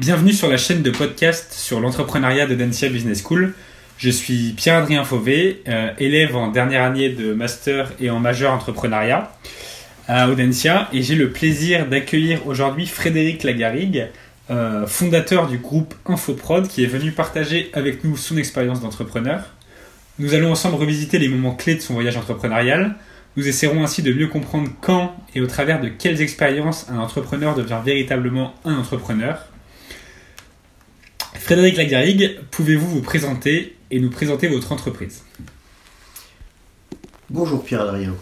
Bienvenue sur la chaîne de podcast sur l'entrepreneuriat de Dancia Business School. Je suis Pierre-Adrien Fauvé, euh, élève en dernière année de master et en majeur entrepreneuriat à Audencia et j'ai le plaisir d'accueillir aujourd'hui Frédéric Lagarigue, euh, fondateur du groupe Infoprod qui est venu partager avec nous son expérience d'entrepreneur. Nous allons ensemble revisiter les moments clés de son voyage entrepreneurial. Nous essaierons ainsi de mieux comprendre quand et au travers de quelles expériences un entrepreneur devient véritablement un entrepreneur. Frédéric Lagarigue, pouvez-vous vous présenter et nous présenter votre entreprise? Bonjour Pierre-Adrien.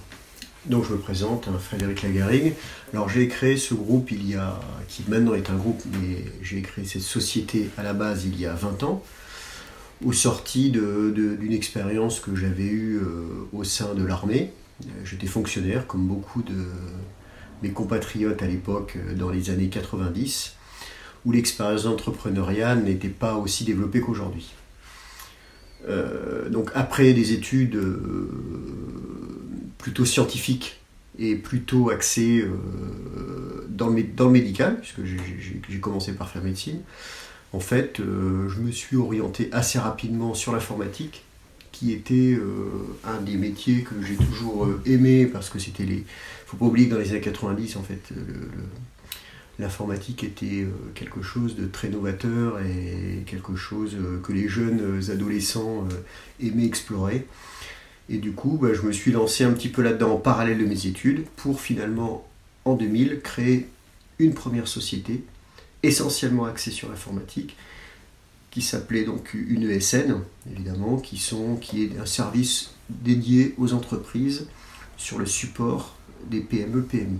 Donc je me présente, hein, Frédéric Lagarigue. Alors j'ai créé ce groupe il y a, qui maintenant est un groupe, mais j'ai créé cette société à la base il y a 20 ans, au sorti d'une expérience que j'avais eue euh, au sein de l'armée. J'étais fonctionnaire comme beaucoup de mes compatriotes à l'époque euh, dans les années 90 où l'expérience entrepreneuriale n'était pas aussi développée qu'aujourd'hui. Euh, donc après des études euh, plutôt scientifiques et plutôt axées euh, dans, le, médical, puisque j'ai commencé par faire médecine, en fait, je me suis orienté assez rapidement sur l'informatique, qui était un des métiers que j'ai toujours aimé, parce que c'était les... faut pas oublier que dans les années 90, en fait, l'informatique était euh, quelque chose de très novateur et quelque chose euh, que les jeunes euh, adolescents aimaient explorer. Et du coup, bah, je me suis lancé un petit peu là-dedans en parallèle de mes études pour finalement, en 2000, créer une première société essentiellement axée sur l'informatique qui s'appelait donc une ESN, évidemment, qui, est un service dédié aux entreprises sur le support des PME-PMI.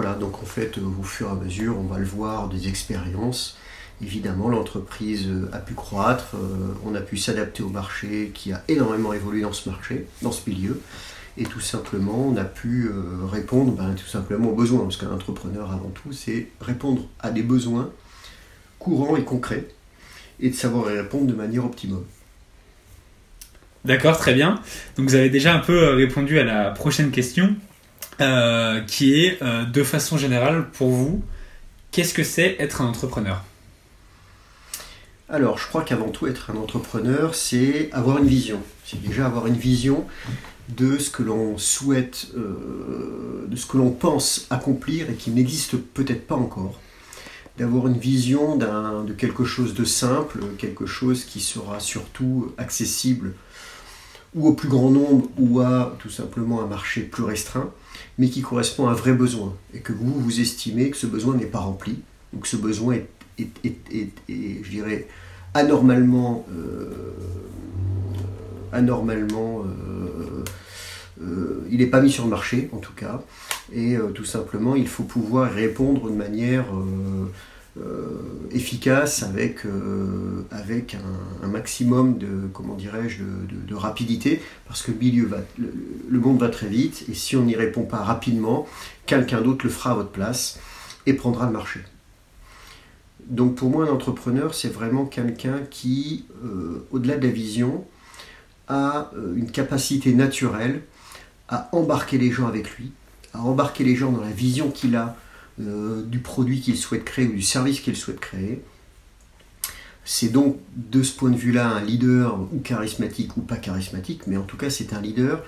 Voilà, donc en fait, au fur et à mesure, on va le voir, des expériences. Évidemment, l'entreprise euh, a pu croître, euh, on a pu s'adapter au marché qui a énormément évolué dans ce marché, dans ce milieu. Et tout simplement, on a pu euh, répondre ben, tout simplement aux besoins. Parce qu'un entrepreneur, avant tout, c'est répondre à des besoins courants et concrets et de savoir y répondre de manière optimum. D'accord, très bien. Donc vous avez déjà un peu répondu à la prochaine question. Euh, qui est euh, de façon générale pour vous, qu'est-ce que c'est être un entrepreneur? Alors, je crois qu'avant tout, être un entrepreneur, c'est avoir une vision. C'est déjà avoir une vision de ce que l'on souhaite, euh, de ce que l'on pense accomplir et qui n'existe peut-être pas encore. D'avoir une vision de quelque chose de simple, quelque chose qui sera surtout accessible ou au plus grand nombre ou à tout simplement un marché plus restreint mais qui correspond à un vrai besoin, et que vous, vous estimez que ce besoin n'est pas rempli, ou que ce besoin est, je dirais, anormalement, euh, anormalement euh, euh, il n'est pas mis sur le marché, en tout cas, et tout simplement, il faut pouvoir répondre de manière efficace avec, euh, avec un, maximum de, comment dirais-je, de, rapidité, parce que le, va, le, monde va très vite, et si on n'y répond pas rapidement, quelqu'un d'autre le fera à votre place et prendra le marché. Donc pour moi, un entrepreneur, c'est vraiment quelqu'un qui, euh, au-delà de la vision, a une capacité naturelle à embarquer les gens avec lui, à embarquer les gens dans la vision qu'il a euh, du produit qu'il souhaite créer ou du service qu'il souhaite créer. C'est donc de ce point de vue-là un leader ou charismatique ou pas charismatique, mais en tout cas c'est un leader,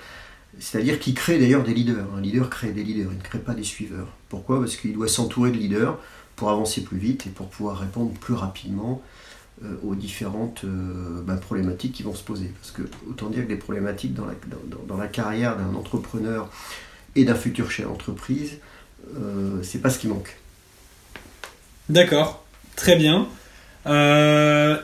c'est-à-dire qui crée d'ailleurs des leaders. Un leader crée des leaders, il ne crée pas des suiveurs. Pourquoi? Parce qu'il doit s'entourer de leaders pour avancer plus vite et pour pouvoir répondre plus rapidement euh, aux différentes euh, bah, problématiques qui vont se poser. Parce que autant dire que les problématiques dans la, carrière d'un entrepreneur et d'un futur chef d'entreprise, c'est pas ce qui manque. D'accord, très bien. Euh,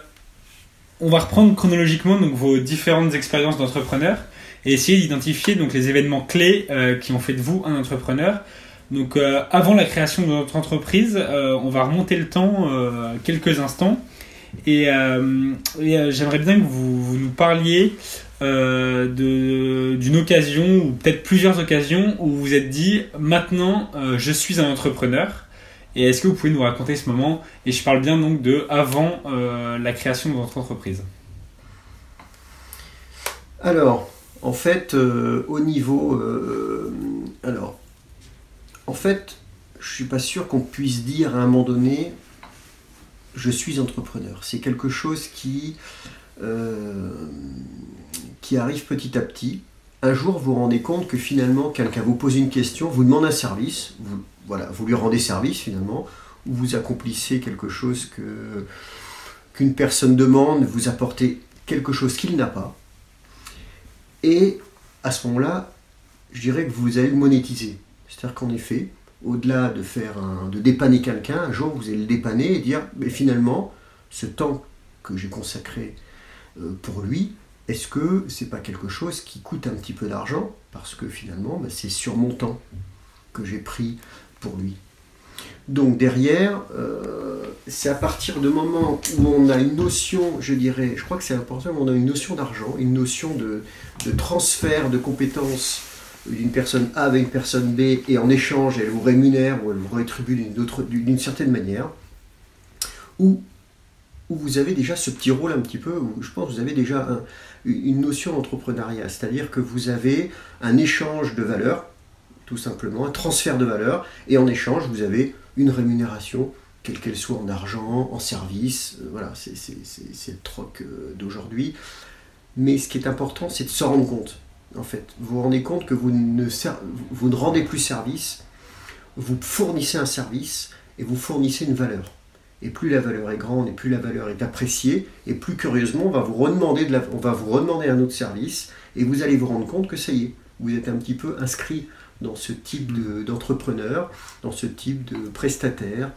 on va reprendre chronologiquement donc, vos différentes expériences d'entrepreneur et essayer d'identifier donc, les événements clés euh, qui ont fait de vous un entrepreneur. Donc avant la création de votre entreprise, on va remonter le temps quelques instants et, j'aimerais bien que vous, nous parliez euh, d'une occasion ou peut-être plusieurs occasions où vous vous êtes dit maintenant euh, je suis un entrepreneur et est-ce que vous pouvez nous raconter ce moment? Et je parle bien donc de avant euh, la création de votre entreprise alors en fait au niveau alors en fait je suis pas sûr qu'on puisse dire à un moment donné je suis entrepreneur. C'est quelque chose qui, qui arrive petit à petit. Un jour, vous vous rendez compte que finalement, quelqu'un vous pose une question, vous demande un service, vous, lui rendez service finalement, ou vous accomplissez quelque chose qu'une personne demande, vous apportez quelque chose qu'il n'a pas. Et à ce moment-là, je dirais que vous allez le monétiser. C'est-à-dire qu'en effet, au-delà de faire de dépanner quelqu'un, un jour vous allez le dépanner et dire, mais finalement, ce temps que j'ai consacré euh, pour lui, est-ce que c'est pas quelque chose qui coûte un petit peu d'argent Parce que finalement, ben, c'est sur mon temps que j'ai pris pour lui. Donc derrière, euh, c'est à partir du moment où on a une notion, je dirais, je crois que c'est important, on a une notion d'argent, une notion de, transfert de compétences d'une personne A avec une personne B et en échange elle vous rémunère ou elle vous rétribue d'une certaine manière, où, où vous avez déjà ce petit rôle un petit peu, où je pense que vous avez déjà une notion d'entrepreneuriat, c'est-à-dire que vous avez un échange de valeur, tout simplement, un transfert de valeur, et en échange vous avez une rémunération, quelle qu'elle soit en argent, en service, euh, voilà, c'est le troc euh, d'aujourd'hui. Mais ce qui est important, c'est de se rendre compte en fait. Vous vous rendez compte que vous ne, vous ne rendez plus service, vous fournissez un service et vous fournissez une valeur. Et plus la valeur est grande et plus la valeur est appréciée, et plus curieusement, on va vous redemander, un autre service, et vous allez vous rendre compte que ça y est, vous êtes un petit peu inscrit dans ce type d'entrepreneur, dans ce type de prestataire,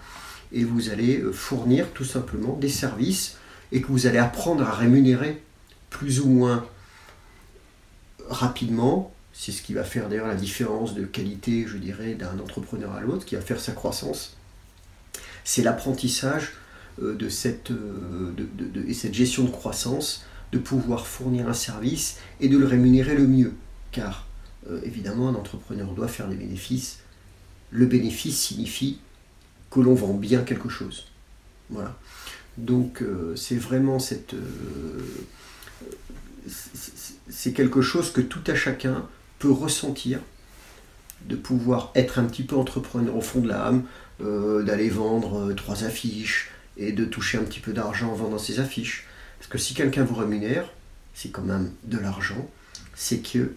et vous allez euh, fournir tout simplement des services, et que vous allez apprendre à rémunérer plus ou moins rapidement. C'est ce qui va faire d'ailleurs la différence de qualité, je dirais, d'un entrepreneur à l'autre, qui va faire sa croissance. C'est l'apprentissage euh, de cette, euh, cette gestion de croissance, de pouvoir fournir un service et de le rémunérer le mieux. Car euh, évidemment, un entrepreneur doit faire des bénéfices. Le bénéfice signifie que l'on vend bien quelque chose. Voilà. Donc c'est vraiment cette c'est quelque chose que tout à chacun peut ressentir, de pouvoir être un petit peu entrepreneur au fond de l'âme, euh, d'aller vendre euh, trois affiches et de toucher un petit peu d'argent en vendant ces affiches. Parce que si quelqu'un vous rémunère, c'est quand même de l'argent, c'est que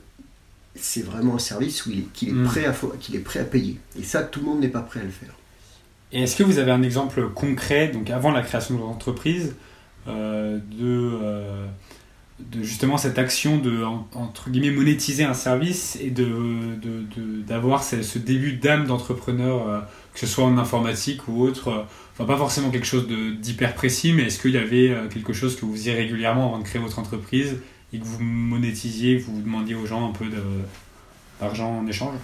c'est vraiment un service qu'il est, mm. prêt à, qu'il est prêt à payer. Et ça, tout le monde n'est pas prêt à le faire. Et est-ce que vous avez un exemple concret, donc avant la création de votre entreprise, euh, de de justement cette action de entre guillemets monétiser un service et de d'avoir ce, début d'âme d'entrepreneur que ce soit en informatique ou autre euh, enfin pas forcément quelque chose d'hyper précis mais est-ce qu'il y avait euh, quelque chose que vous faisiez régulièrement avant de créer votre entreprise et que vous monétisiez que vous demandiez aux gens un peu d'argent en échange?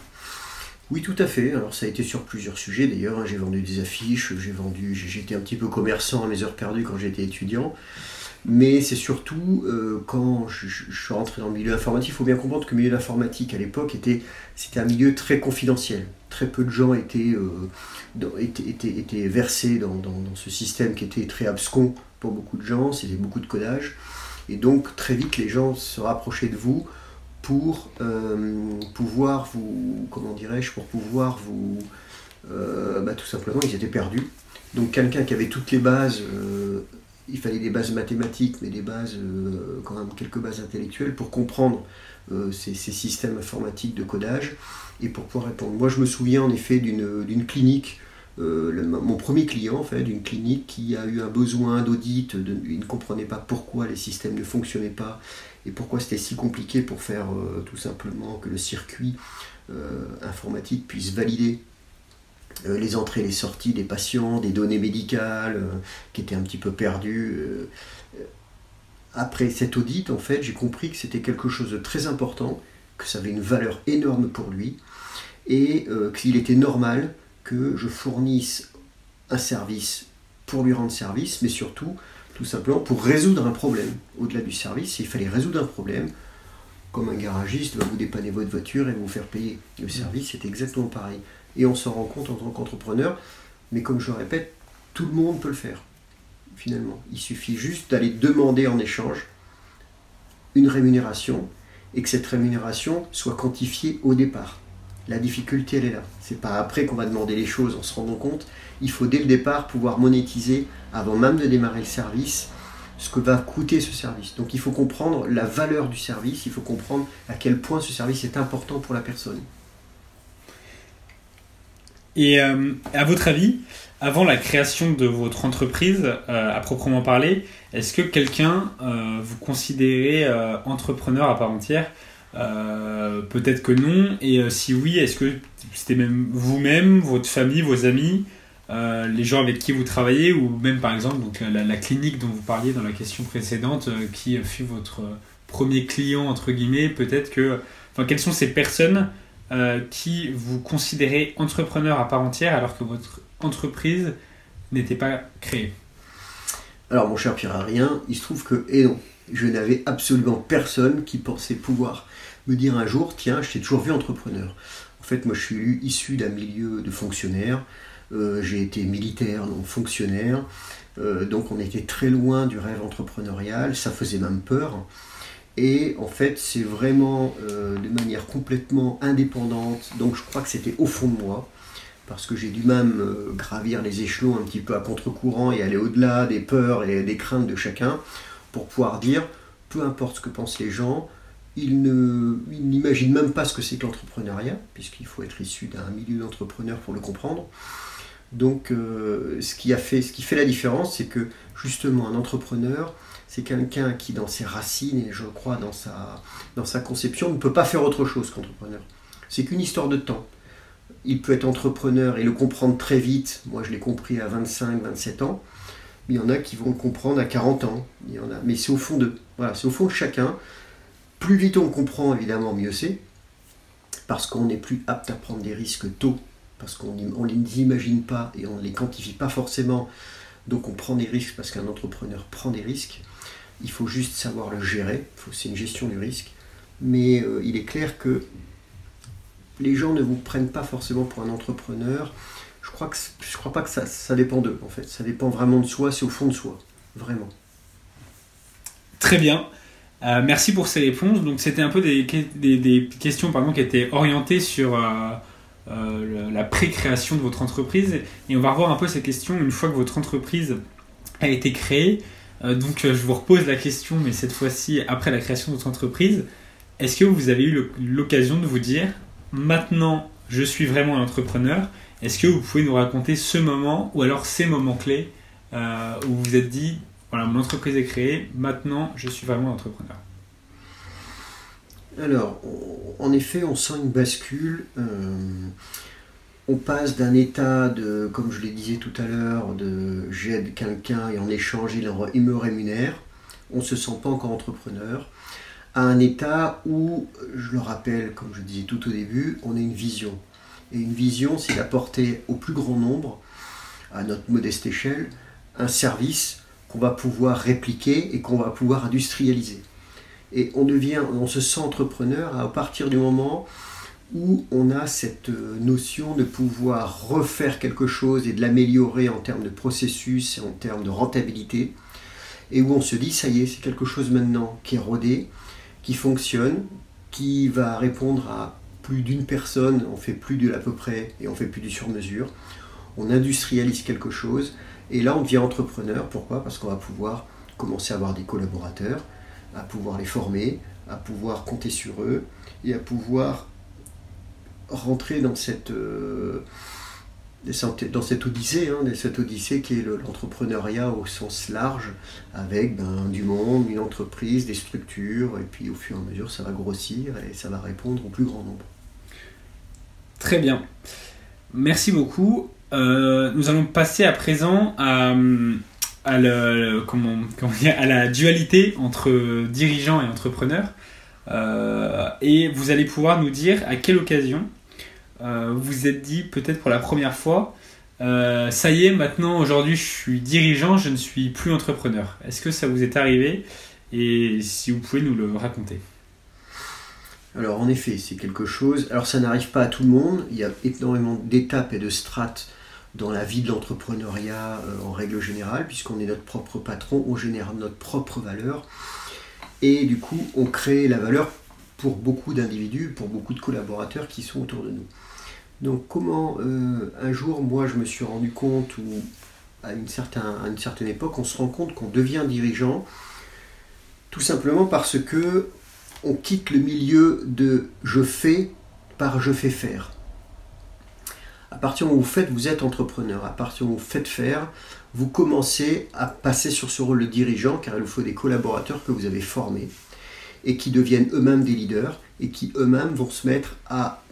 Oui, tout à fait. Alors ça a été sur plusieurs sujets d'ailleurs. Hein. J'ai vendu des affiches, j'ai vendu, j'étais un petit peu commerçant à mes heures perdues quand j'étais étudiant. Mais c'est surtout euh, quand je, suis rentré dans le milieu informatique, il faut bien comprendre que le milieu informatique à l'époque était c'était un milieu très confidentiel. Très peu de gens étaient, euh, étaient, versés dans, ce système qui était très abscon pour beaucoup de gens, c'était beaucoup de codage. Et donc très vite les gens se rapprochaient de vous pour euh, pouvoir vous, comment dirais-je, pour pouvoir vous, bah, tout simplement ils étaient perdus. Donc quelqu'un qui avait toutes les bases il fallait des bases mathématiques, mais des bases, euh, quand même quelques bases intellectuelles pour comprendre euh, ces, systèmes informatiques de codage et pour pouvoir répondre. Moi, je me souviens en effet d'une clinique, euh, mon premier client en fait, d'une clinique qui a eu un besoin d'audit, il ne comprenait pas pourquoi les systèmes ne fonctionnaient pas et pourquoi c'était si compliqué pour faire tout simplement que le circuit informatique puisse valider les entrées et les sorties des patients, des données médicales euh, qui étaient un petit peu perdues. Euh, après cet audit, en fait, j'ai compris que c'était quelque chose de très important, que ça avait une valeur énorme pour lui, et qu'il était normal que je fournisse un service pour lui rendre service, mais surtout, tout simplement, pour résoudre un problème. Au-delà du service, il fallait résoudre un problème, comme un garagiste va vous dépanner votre voiture et vous faire payer. Le service, c'est exactement pareil et on s'en rend compte en tant qu'entrepreneur. Mais comme je le répète, tout le monde peut le faire, finalement. Il suffit juste d'aller demander en échange une rémunération et que cette rémunération soit quantifiée au départ. La difficulté, elle est là. C'est pas après qu'on va demander les choses en se rendant compte. Il faut dès le départ pouvoir monétiser, avant même de démarrer le service, ce que va coûter ce service. Donc il faut comprendre la valeur du service, il faut comprendre à quel point ce service est important pour la personne. Et euh, à votre avis, avant la création de votre entreprise, euh, à proprement parler, est-ce que quelqu'un euh, vous considérez entrepreneur à part entière? Peut-être que non. Et si oui, est-ce que c'était même vous-même, votre famille, vos amis les gens avec qui vous travaillez ou même par exemple donc, la, clinique dont vous parliez dans la question précédente qui fut votre premier client entre guillemets peut-être que enfin quelles sont ces personnes euh, qui vous considérez entrepreneur à part entière alors que votre entreprise n'était pas créée Alors mon cher Pierre rien il se trouve que, et non, je n'avais absolument personne qui pensait pouvoir me dire un jour, tiens, je t'ai toujours vu entrepreneur. En fait, moi je suis issu d'un milieu de fonctionnaires, euh, j'ai été militaire, donc fonctionnaire, euh, donc on était très loin du rêve entrepreneurial, ça faisait même peur. Et en fait, c'est vraiment euh, de manière complètement indépendante. Donc je crois que c'était au fond de moi, parce que j'ai dû même euh, gravir les échelons un petit peu à contre-courant et aller au-delà des peurs et des craintes de chacun, pour pouvoir dire, peu importe ce que pensent les gens, ils n'imaginent même pas ce que c'est que l'entrepreneuriat, puisqu'il faut être issu d'un milieu d'entrepreneurs pour le comprendre. Donc euh, ce, qui a fait, ce qui fait la différence, c'est que justement un entrepreneur, c'est quelqu'un qui, dans ses racines et je crois dans sa, conception, ne peut pas faire autre chose qu'entrepreneur. C'est qu'une histoire de temps. Il peut être entrepreneur et le comprendre très vite. Moi, je l'ai compris à 25, 27 ans. Il y en a qui vont le comprendre à 40 ans. Il y en a. Mais c'est au fond d'eux. Voilà, c'est au fond de chacun. Plus vite on comprend, évidemment, mieux c'est. Parce qu'on est plus apte à prendre des risques tôt. Parce qu'on ne les imagine pas et on ne les quantifie pas forcément. Donc on prend des risques parce qu'un entrepreneur prend des risques. Il faut juste savoir le gérer, c'est une gestion du risque. Mais euh, il est clair que les gens ne vous prennent pas forcément pour un entrepreneur. Je crois crois pas que ça, dépend d'eux en fait. Ça dépend vraiment de soi, c'est au fond de soi, vraiment. Très bien. Euh, merci pour ces réponses. Donc c'était un peu des, questions qui étaient orientées sur euh, la pré-création de votre entreprise. Et on va revoir un peu ces questions une fois que votre entreprise a été créée. Euh, donc euh, je vous repose la question, mais cette fois-ci après la création de votre entreprise, est-ce que vous avez eu l'occasion de vous dire, maintenant je suis vraiment un entrepreneur Est-ce que vous pouvez nous raconter ce moment ou alors ces moments clés euh, où vous vous êtes dit, voilà, mon entreprise est créée, maintenant je suis vraiment un entrepreneur? Alors, en effet, on sent une bascule on passe d'un état de, comme je le disais tout à l'heure, de j'aide quelqu'un et en échange il, me rémunère, on ne se sent pas encore entrepreneur, à un état où, je le rappelle, comme je disais tout au début, on a une vision. Et une vision, c'est d'apporter au plus grand nombre, à notre modeste échelle, un service qu'on va pouvoir répliquer et qu'on va pouvoir industrialiser. Et on devient, on se sent entrepreneur à partir du moment où on a cette euh, notion de pouvoir refaire quelque chose et de l'améliorer en termes de processus et en termes de rentabilité, et où on se dit, ça y est, c'est quelque chose maintenant qui est rodé, qui fonctionne, qui va répondre à plus d'une personne, on fait plus de l'à peu près et on fait plus du sur-mesure, on industrialise quelque chose, et là on devient entrepreneur, pourquoi? Parce qu'on va pouvoir commencer à avoir des collaborateurs, à pouvoir les former, à pouvoir compter sur eux, et à pouvoir rentrer dans cette, euh, dans cette odyssée, hein, cette odyssée qui est l'entrepreneuriat au sens large, avec ben, du monde, une entreprise, des structures, et puis au fur et à mesure ça va grossir et ça va répondre au plus grand nombre. Très bien. Merci beaucoup. Euh, nous allons passer à présent à, à, comment, comment à la dualité entre dirigeant et entrepreneur. Euh, et vous allez pouvoir nous dire à quelle occasion euh, vous vous êtes dit peut-être pour la première fois, euh, ça y est, maintenant aujourd'hui je suis dirigeant, je ne suis plus entrepreneur. Est-ce que ça vous est arrivé? Et si vous pouvez nous le raconter Alors en effet, c'est quelque chose. Alors ça n'arrive pas à tout le monde. Il y a énormément d'étapes et de strates dans la vie de l'entrepreneuriat euh, en règle générale, puisqu'on est notre propre patron, on génère notre propre valeur et du coup on crée la valeur pour beaucoup d'individus, pour beaucoup de collaborateurs qui sont autour de nous. Donc comment euh, un jour, moi, je me suis rendu compte, ou à une, certaine époque, on se rend compte qu'on devient dirigeant, tout simplement parce que on quitte le milieu de je fais par je fais faire. À partir où vous faites, vous êtes entrepreneur. À partir où vous faites faire, vous commencez à passer sur ce rôle de dirigeant, car il vous faut des collaborateurs que vous avez formés et qui deviennent eux-mêmes des leaders et qui eux-mêmes vont se mettre à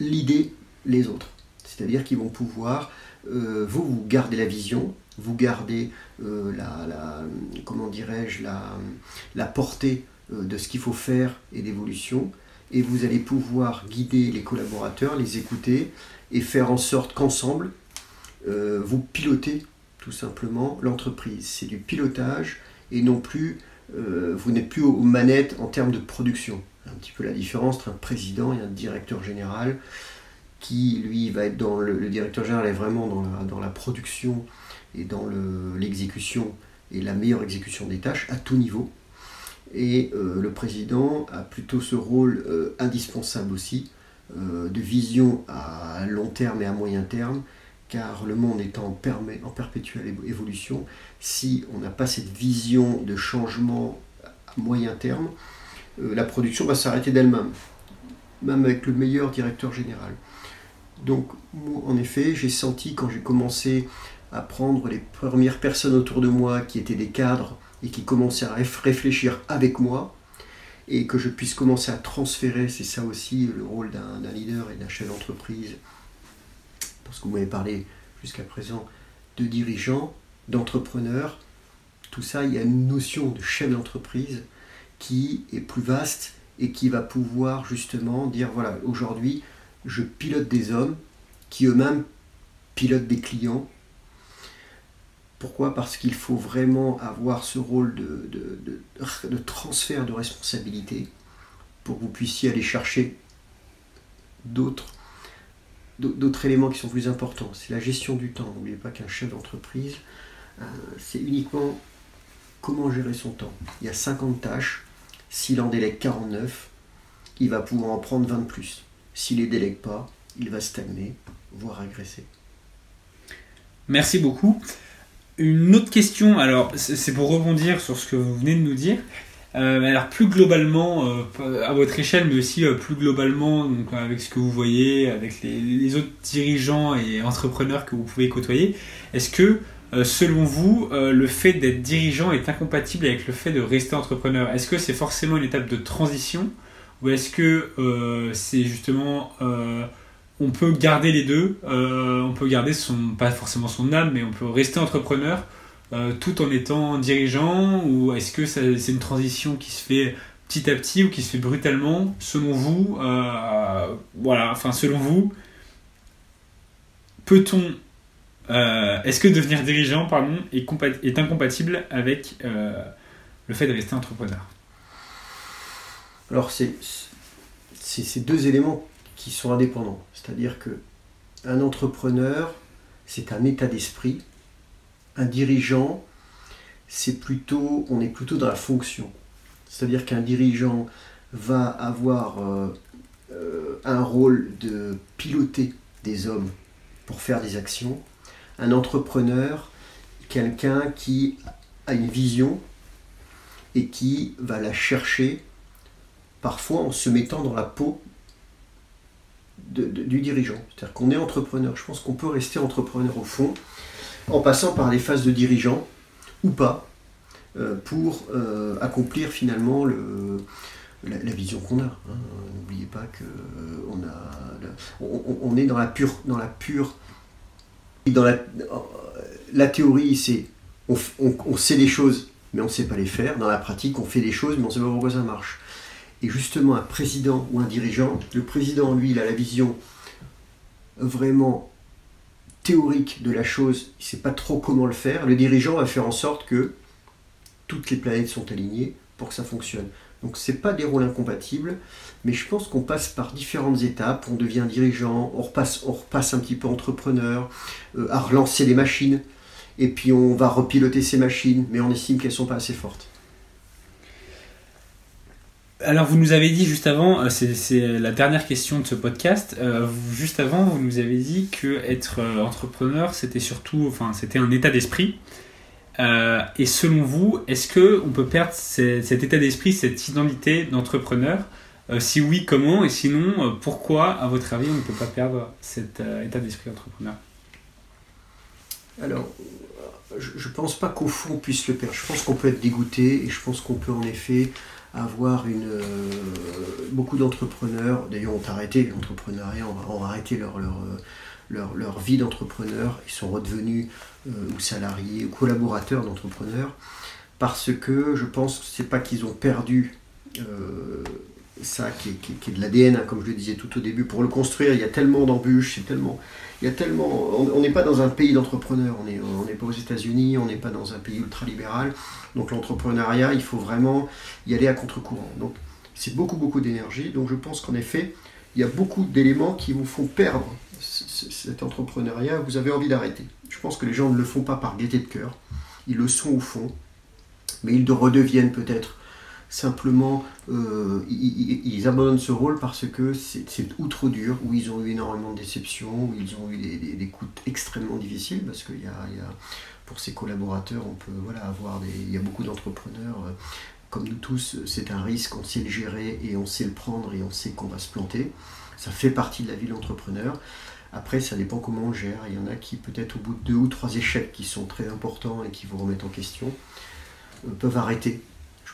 l'idée les autres. C'est-à-dire qu'ils vont pouvoir, euh, vous, vous gardez la vision, vous gardez euh, la, comment dirais-je, la, portée euh, de ce qu'il faut faire et l'évolution, et vous allez pouvoir guider les collaborateurs, les écouter et faire en sorte qu'ensemble, vous pilotez tout simplement l'entreprise. C'est du pilotage et non plus, vous n'êtes plus aux manettes en termes de production un petit peu la différence entre un président et un directeur général qui, lui, va être dans le, directeur général est vraiment dans la, dans la production et dans l'exécution et la meilleure exécution des tâches à tout niveau. Et euh, le président a plutôt ce rôle euh, indispensable aussi euh, de vision à long terme et à moyen terme, car le monde est en, en perpétuelle évolution. Si on n'a pas cette vision de changement à moyen terme, la production va s'arrêter d'elle-même, même avec le meilleur directeur général. Donc, en effet, j'ai senti quand j'ai commencé à prendre les premières personnes autour de moi qui étaient des cadres et qui commençaient à réfléchir avec moi, et que je puisse commencer à transférer, c'est ça aussi le rôle d'un leader et d'un chef d'entreprise, parce que vous m'avez parlé jusqu'à présent de dirigeants, d'entrepreneurs, tout ça, il y a une notion de chef d'entreprise qui est plus vaste et qui va pouvoir justement dire voilà, aujourd'hui, je pilote des hommes qui eux-mêmes pilotent des clients. Pourquoi? Parce qu'il faut vraiment avoir ce rôle de, transfert de responsabilité pour que vous puissiez aller chercher d'autres d'autres éléments qui sont plus importants. C'est la gestion du temps. N'oubliez pas qu'un chef d'entreprise, euh, c'est uniquement comment gérer son temps. Il y a 50 tâches, s'il en délègue 49, il va pouvoir en prendre 20 de plus. S'il les délègue pas, il va stagner, voire régresser. Merci beaucoup. Une autre question, alors c'est pour rebondir sur ce que vous venez de nous dire. Euh, alors plus globalement, euh, à votre échelle, mais aussi euh, plus globalement, avec ce que vous voyez, avec les, autres dirigeants et entrepreneurs que vous pouvez côtoyer, est-ce que euh, selon vous, euh, le fait d'être dirigeant est incompatible avec le fait de rester entrepreneur? Est-ce que c'est forcément une étape de transition? Ou est-ce que euh, c'est justement on peut garder les deux, on peut garder son pas forcément son âme, mais on peut rester entrepreneur tout en étant dirigeant? Ou est-ce que c'est une transition qui se fait petit à petit ou qui se fait brutalement selon vous Voilà, enfin selon vous, peut-on euh, est-ce que devenir dirigeant pardon, est, incompatible avec euh, le fait de rester entrepreneur? Alors, c'est ces deux éléments qui sont indépendants. C'est-à-dire que un entrepreneur, c'est un état d'esprit. Un dirigeant, c'est plutôt, on est plutôt dans la fonction. C'est-à-dire qu'un dirigeant va avoir euh, un rôle de piloter des hommes pour faire des actions, un entrepreneur, quelqu'un qui a une vision et qui va la chercher parfois en se mettant dans la peau du dirigeant. C'est-à-dire qu'on est entrepreneur. Je pense qu'on peut rester entrepreneur au fond en passant par les phases de dirigeant ou pas euh, pour euh, accomplir finalement le, la, vision qu'on a. Hein. N'oubliez pas que euh, est dans la pure, dans la pure la, théorie, c'est on, sait des choses, mais on ne sait pas les faire. Dans la pratique, on fait des choses, mais on ne sait pas pourquoi ça marche. Et justement, un président ou un dirigeant, le président, lui, il a la vision vraiment théorique de la chose, il ne sait pas trop comment le faire. Le dirigeant va faire en sorte que toutes les planètes sont alignées pour que ça fonctionne. Donc ce pas des rôles incompatibles, mais je pense qu'on passe par différentes étapes. On devient dirigeant, on repasse, on repasse un petit peu entrepreneur, euh, à relancer les machines, et puis on va repiloter ces machines, mais on estime qu'elles ne sont pas assez fortes. alors, vous nous avez dit juste avant, euh, c'est la dernière question de ce podcast. Euh, juste avant, vous nous avez dit que être entrepreneur, c'était surtout, enfin, c'était un état d'esprit. Et selon vous, est-ce que on peut perdre cet état d'esprit, cette identité d'entrepreneur Si oui, comment Et sinon, pourquoi, à votre avis, on ne peut pas perdre cet état d'esprit d'entrepreneur Alors, je ne pense pas qu'au fond on puisse le perdre. Je pense qu'on peut être dégoûté et je pense qu'on peut en effet avoir une, euh, beaucoup d'entrepreneurs, d'ailleurs ont arrêté l'entrepreneuriat, ont, arrêté leur, leur, leur vie d'entrepreneur, ils sont redevenus euh, ou salariés ou collaborateurs d'entrepreneurs, parce que je pense que c'est pas qu'ils ont perdu euh, ça qui est, de l'ADN, hein, comme je le disais tout au début. Pour le construire, il y a tellement d'embûches, tellement, il y a tellement, on n'est pas dans un pays d'entrepreneurs, on n'est on pas aux États-Unis, on n'est pas dans un pays ultra-libéral. Donc l'entrepreneuriat, il faut vraiment y aller à contre-courant. Donc c'est beaucoup, beaucoup d'énergie. Donc je pense qu'en effet, il y a beaucoup d'éléments qui vous font perdre cet entrepreneuriat. Vous avez envie d'arrêter. Je pense que les gens ne le font pas par gaieté de cœur. Ils le sont au fond, mais ils redeviennent peut-être simplement euh, ils, abandonnent ce rôle parce que c'est ou trop dur, ou ils ont eu énormément de déceptions, ou ils ont eu des, coups extrêmement difficiles, parce qu'il y, y a, pour ces collaborateurs, on peut voilà, avoir des. Il y a beaucoup d'entrepreneurs, euh, comme nous tous, c'est un risque, on sait le gérer et on sait le prendre et on sait qu'on va se planter. Ça fait partie de la vie de l'entrepreneur. Après, ça dépend comment on gère. Il y en a qui, peut-être au bout de deux ou trois échecs qui sont très importants et qui vous remettent en question, euh, peuvent arrêter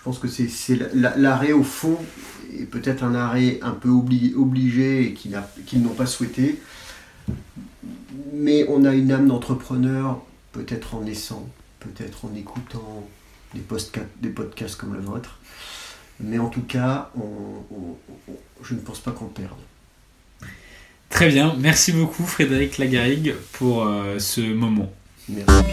je pense que c'est l'arrêt au fond, et peut-être un arrêt un peu obligé et qu'ils n'ont pas souhaité. Mais on a une âme d'entrepreneur, peut-être en naissant, peut-être en écoutant des, des podcasts comme le vôtre. Mais en tout cas, je ne pense pas qu'on perde. Très bien, merci beaucoup Frédéric Lagarigue pour euh, ce moment. Merci.